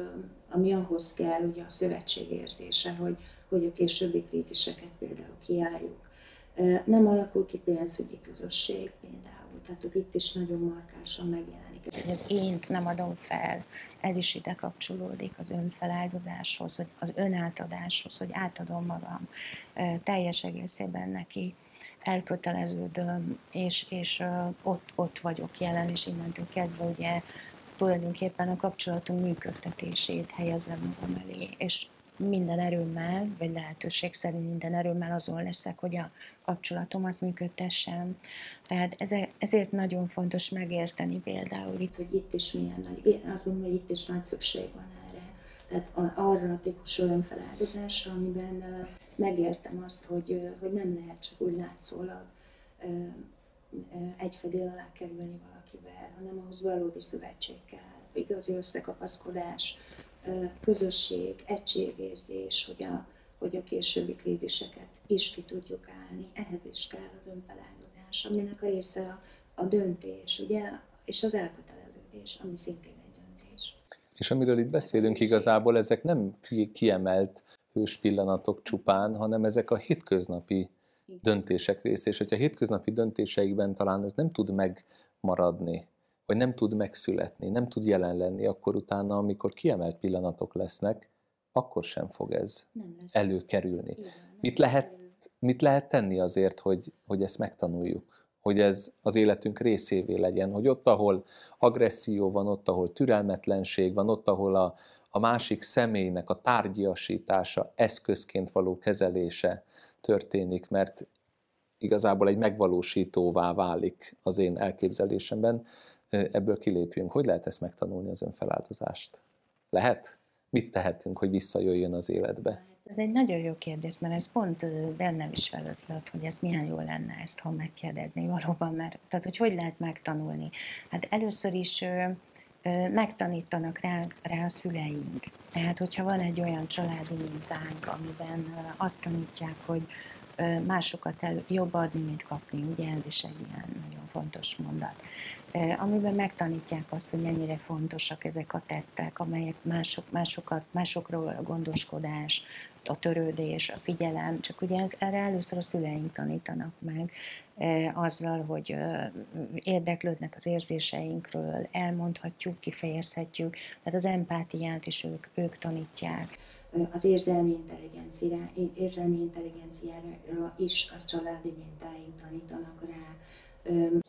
Speaker 3: ami ahhoz kell, ugye a szövetség érzése, hogy, hogy a későbbi kríziseket például kiálljuk. Nem alakul ki pénzügyi közösség például tehát itt is nagyon markásan megjelenik. Ez, az ént nem adom fel, ez is ide kapcsolódik az önfeláldozáshoz, az önátadáshoz, hogy átadom magam teljes egészében neki, elköteleződöm, és, és ott, ott vagyok jelen, és innentől kezdve ugye tulajdonképpen a kapcsolatunk működtetését helyezem magam elé, és minden erőmmel, vagy lehetőség szerint minden erőmmel azon leszek, hogy a kapcsolatomat működtessem. Tehát ezért nagyon fontos megérteni például itt, hogy itt is milyen nagy, azt hogy itt is nagy szükség van erre. Tehát arra a típusú önfeláldozásra, amiben megértem azt, hogy, hogy nem lehet csak úgy látszólag egy fedél alá kerülni valakivel, hanem ahhoz valódi szövetség kell, igazi összekapaszkodás, közösség, egységérzés, hogy a, hogy a későbbi kríziseket is ki tudjuk állni. Ehhez is kell az önfeláldozás, aminek a része a, a döntés, ugye, és az elköteleződés, ami szintén egy döntés.
Speaker 2: És amiről itt beszélünk igazából, ezek nem kiemelt hős pillanatok csupán, hanem ezek a hétköznapi döntések része, és hogyha a hétköznapi döntéseikben talán ez nem tud megmaradni, vagy nem tud megszületni, nem tud jelen lenni, akkor utána, amikor kiemelt pillanatok lesznek, akkor sem fog ez előkerülni. Igen, mit, lehet, mit lehet tenni azért, hogy, hogy ezt megtanuljuk? Hogy ez az életünk részévé legyen, hogy ott, ahol agresszió van, ott, ahol türelmetlenség van, ott, ahol a, a másik személynek a tárgyiasítása, eszközként való kezelése történik, mert igazából egy megvalósítóvá válik az én elképzelésemben, ebből kilépjünk. Hogy lehet ezt megtanulni, az önfeláldozást? Lehet? Mit tehetünk, hogy visszajöjjön az életbe?
Speaker 3: Ez egy nagyon jó kérdés, mert ez pont bennem is felötlött, hogy ez milyen jó lenne ezt, ha megkérdezni valóban, mert tehát hogy hogy lehet megtanulni? Hát először is megtanítanak rá, rá a szüleink. Tehát, hogyha van egy olyan családi mintánk, amiben azt tanítják, hogy másokat el, jobb adni, mint kapni, ugye? Ez is egy ilyen nagyon fontos mondat. Amiben megtanítják azt, hogy mennyire fontosak ezek a tettek, amelyek mások, másokat, másokról a gondoskodás, a törődés, a figyelem, csak ugye ez, erre először a szüleink tanítanak meg, azzal, hogy érdeklődnek az érzéseinkről, elmondhatjuk, kifejezhetjük, tehát az empátiát is ők, ők tanítják az érzelmi intelligenciára, érzelmi intelligenciára is a családi mintáink tanítanak rá.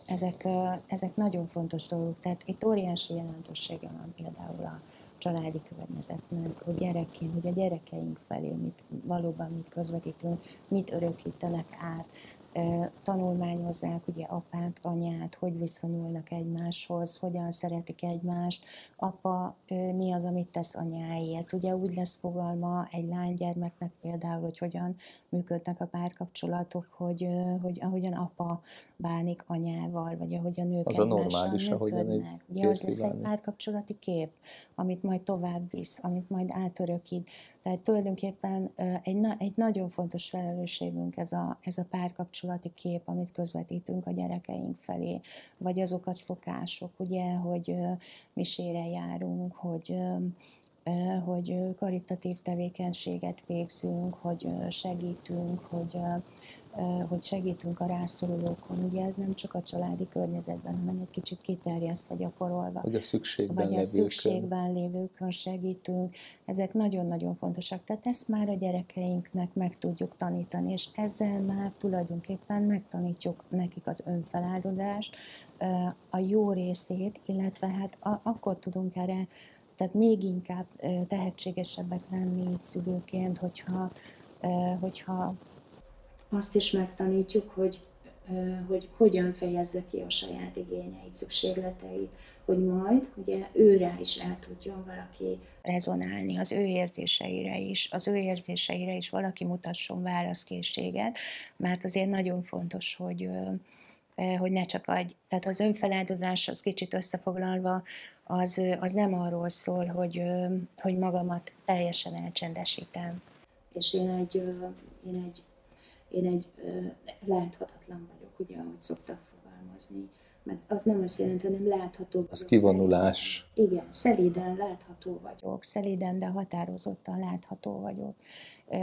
Speaker 3: Ezek, ezek nagyon fontos dolgok, tehát itt óriási jelentősége van például a családi környezetnek, hogy gyerekként, hogy a gyerekeink felé mit, valóban mit közvetítünk, mit örökítenek át, tanulmányozzák ugye apát, anyát, hogy viszonyulnak egymáshoz, hogyan szeretik egymást, apa mi az, amit tesz anyáért. Ugye úgy lesz fogalma egy lánygyermeknek például, hogy hogyan működnek a párkapcsolatok, hogy, hogy ahogyan apa bánik anyával, vagy ahogyan ők
Speaker 2: az a normális, ahogyan egy
Speaker 3: Ugye az lesz egy párkapcsolati kép, amit majd tovább visz, amit majd átörökít. Tehát tulajdonképpen egy, egy nagyon fontos felelősségünk ez a, ez a párkapcsolat kapcsolati kép, amit közvetítünk a gyerekeink felé, vagy azok a szokások, ugye, hogy misére járunk, hogy hogy karitatív tevékenységet végzünk, hogy segítünk, hogy hogy segítünk a rászorulókon. Ugye ez nem csak a családi környezetben, hanem egy kicsit kiterjesztve gyakorolva.
Speaker 2: Vagy a szükségben,
Speaker 3: vagy a lévőkön. szükségben lévőkön segítünk. Ezek nagyon-nagyon fontosak. Tehát ezt már a gyerekeinknek meg tudjuk tanítani, és ezzel már tulajdonképpen megtanítjuk nekik az önfeláldozást, a jó részét, illetve hát akkor tudunk erre tehát még inkább tehetségesebbek lenni szülőként, hogyha, hogyha azt is megtanítjuk, hogy hogy hogyan fejezze ki a saját igényeit, szükségleteit, hogy majd ugye őre is el tudjon valaki rezonálni, az ő érzéseire is, az ő érzéseire is valaki mutasson válaszkészséget, mert azért nagyon fontos, hogy hogy ne csak egy, tehát az önfeláldozás, az kicsit összefoglalva, az, az nem arról szól, hogy, hogy magamat teljesen elcsendesítem. És én egy, én egy én egy láthatatlan vagyok, ugye, ahogy szoktak fogalmazni. Mert az nem azt jelenti, hanem látható vagyok.
Speaker 2: Az kivonulás.
Speaker 3: Szeliden. Igen, szeliden látható vagyok, szeliden, de határozottan látható vagyok.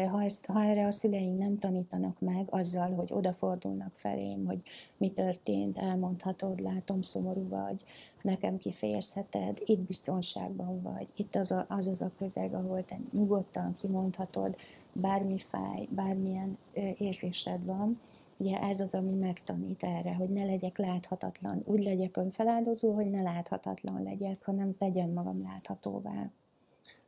Speaker 3: Ha, ezt, ha erre a szüleink nem tanítanak meg azzal, hogy odafordulnak felém, hogy mi történt, elmondhatod, látom, szomorú vagy, nekem kifejezheted, itt biztonságban vagy, itt az a, az, az a közeg, ahol te nyugodtan kimondhatod, bármi fáj, bármilyen érzésed van, Ugye ez az, ami megtanít erre, hogy ne legyek láthatatlan. Úgy legyek önfeláldozó, hogy ne láthatatlan legyek, hanem tegyem magam láthatóvá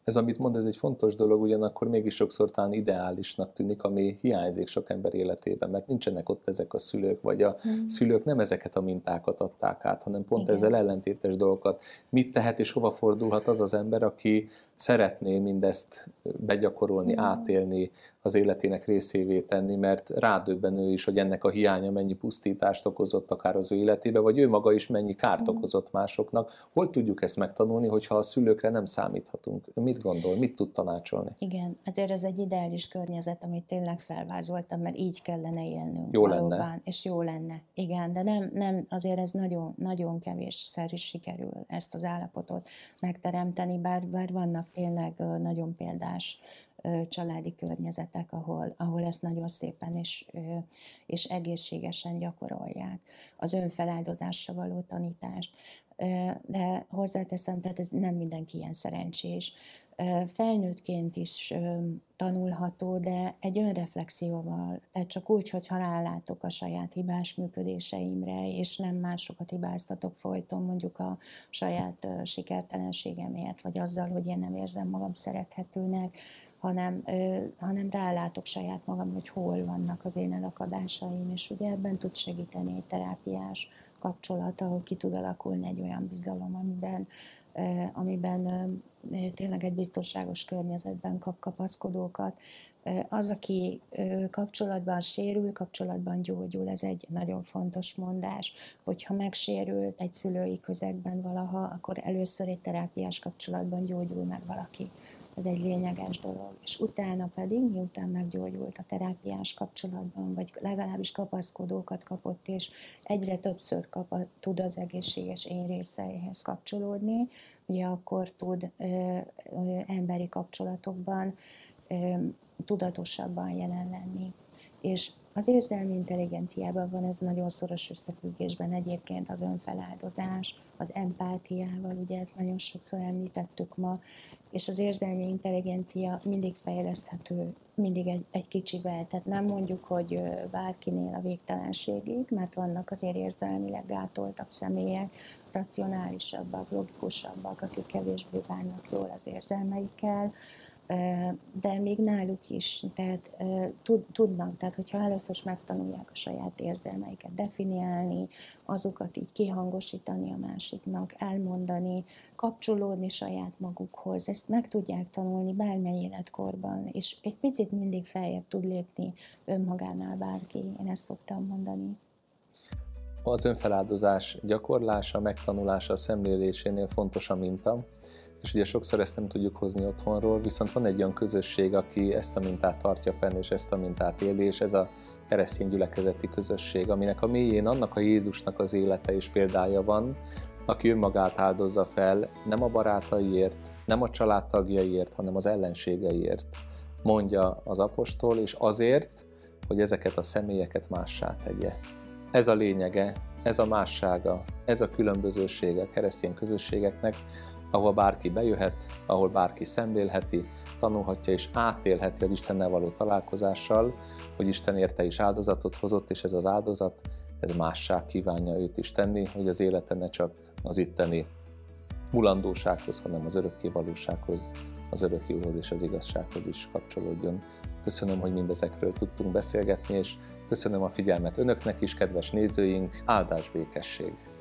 Speaker 2: ez, amit mond, ez egy fontos dolog, ugyanakkor mégis sokszor talán ideálisnak tűnik, ami hiányzik sok ember életében, mert nincsenek ott ezek a szülők, vagy a hmm. szülők nem ezeket a mintákat adták át, hanem pont Igen. ezzel ellentétes dolgokat. Mit tehet és hova fordulhat az az ember, aki szeretné mindezt begyakorolni, hmm. átélni, az életének részévé tenni, mert rádöbben ő is, hogy ennek a hiánya mennyi pusztítást okozott akár az ő életébe, vagy ő maga is mennyi kárt hmm. okozott másoknak. Hol tudjuk ezt megtanulni, hogyha a szülőkre nem számíthatunk? Mit mit gondol, mit tud tanácsolni?
Speaker 3: Igen, azért ez egy ideális környezet, amit tényleg felvázoltam, mert így kellene élnünk.
Speaker 2: Jó valóban, lenne.
Speaker 3: És jó lenne. Igen, de nem, nem azért ez nagyon, nagyon kevésszer is sikerül ezt az állapotot megteremteni, bár, bár vannak tényleg nagyon példás családi környezetek, ahol, ahol ezt nagyon szépen és, és egészségesen gyakorolják. Az önfeláldozásra való tanítást. De hozzáteszem, tehát ez nem mindenki ilyen szerencsés felnőttként is tanulható, de egy önreflexióval, tehát csak úgy, hogy rálátok a saját hibás működéseimre, és nem másokat hibáztatok folyton, mondjuk a saját sikertelenségemért, vagy azzal, hogy én nem érzem magam szerethetőnek, hanem, hanem rálátok saját magam, hogy hol vannak az én elakadásaim, és ugye ebben tud segíteni egy terápiás kapcsolat, ahol ki tud alakulni egy olyan bizalom, amiben, amiben tényleg egy biztonságos környezetben kap kapaszkodókat. Az, aki kapcsolatban sérül, kapcsolatban gyógyul, ez egy nagyon fontos mondás. Hogyha megsérült egy szülői közegben valaha, akkor először egy terápiás kapcsolatban gyógyul meg valaki. Ez egy lényeges dolog. És utána pedig, miután meggyógyult a terápiás kapcsolatban, vagy legalábbis kapaszkodókat kapott, és egyre többször kap, tud az egészséges én részeihez kapcsolódni, ugye akkor tud ö, ö, emberi kapcsolatokban ö, tudatosabban jelen lenni. És az érzelmi intelligenciában van ez nagyon szoros összefüggésben egyébként az önfeláldozás, az empátiával, ugye ezt nagyon sokszor említettük ma, és az érzelmi intelligencia mindig fejleszthető, mindig egy, egy kicsivel, tehát nem mondjuk, hogy bárkinél a végtelenségig, mert vannak azért érzelmileg gátoltabb személyek, racionálisabbak, logikusabbak, akik kevésbé bánnak jól az érzelmeikkel, de még náluk is, tehát tudnak, tehát hogyha először is megtanulják a saját érzelmeiket definiálni, azokat így kihangosítani a másiknak, elmondani, kapcsolódni saját magukhoz, ezt meg tudják tanulni bármely életkorban, és egy picit mindig feljebb tud lépni önmagánál bárki, én ezt szoktam mondani.
Speaker 2: Az önfeláldozás gyakorlása, megtanulása, a szemlélésénél fontos a minta, és ugye sokszor ezt nem tudjuk hozni otthonról, viszont van egy olyan közösség, aki ezt a mintát tartja fenn, és ezt a mintát éli, és ez a keresztény gyülekezeti közösség, aminek a mélyén annak a Jézusnak az élete és példája van, aki önmagát áldozza fel nem a barátaiért, nem a családtagjaiért, hanem az ellenségeiért, mondja az apostol, és azért, hogy ezeket a személyeket mássá tegye. Ez a lényege, ez a mássága, ez a különbözősége a keresztény közösségeknek, ahol bárki bejöhet, ahol bárki szembélheti, tanulhatja és átélheti az Istennel való találkozással, hogy Isten érte is áldozatot hozott, és ez az áldozat, ez másság kívánja őt is tenni, hogy az élete ne csak az itteni mulandósághoz, hanem az örökké valósághoz, az örök jóhoz és az igazsághoz is kapcsolódjon. Köszönöm, hogy mindezekről tudtunk beszélgetni, és köszönöm a figyelmet önöknek is, kedves nézőink, áldás békesség!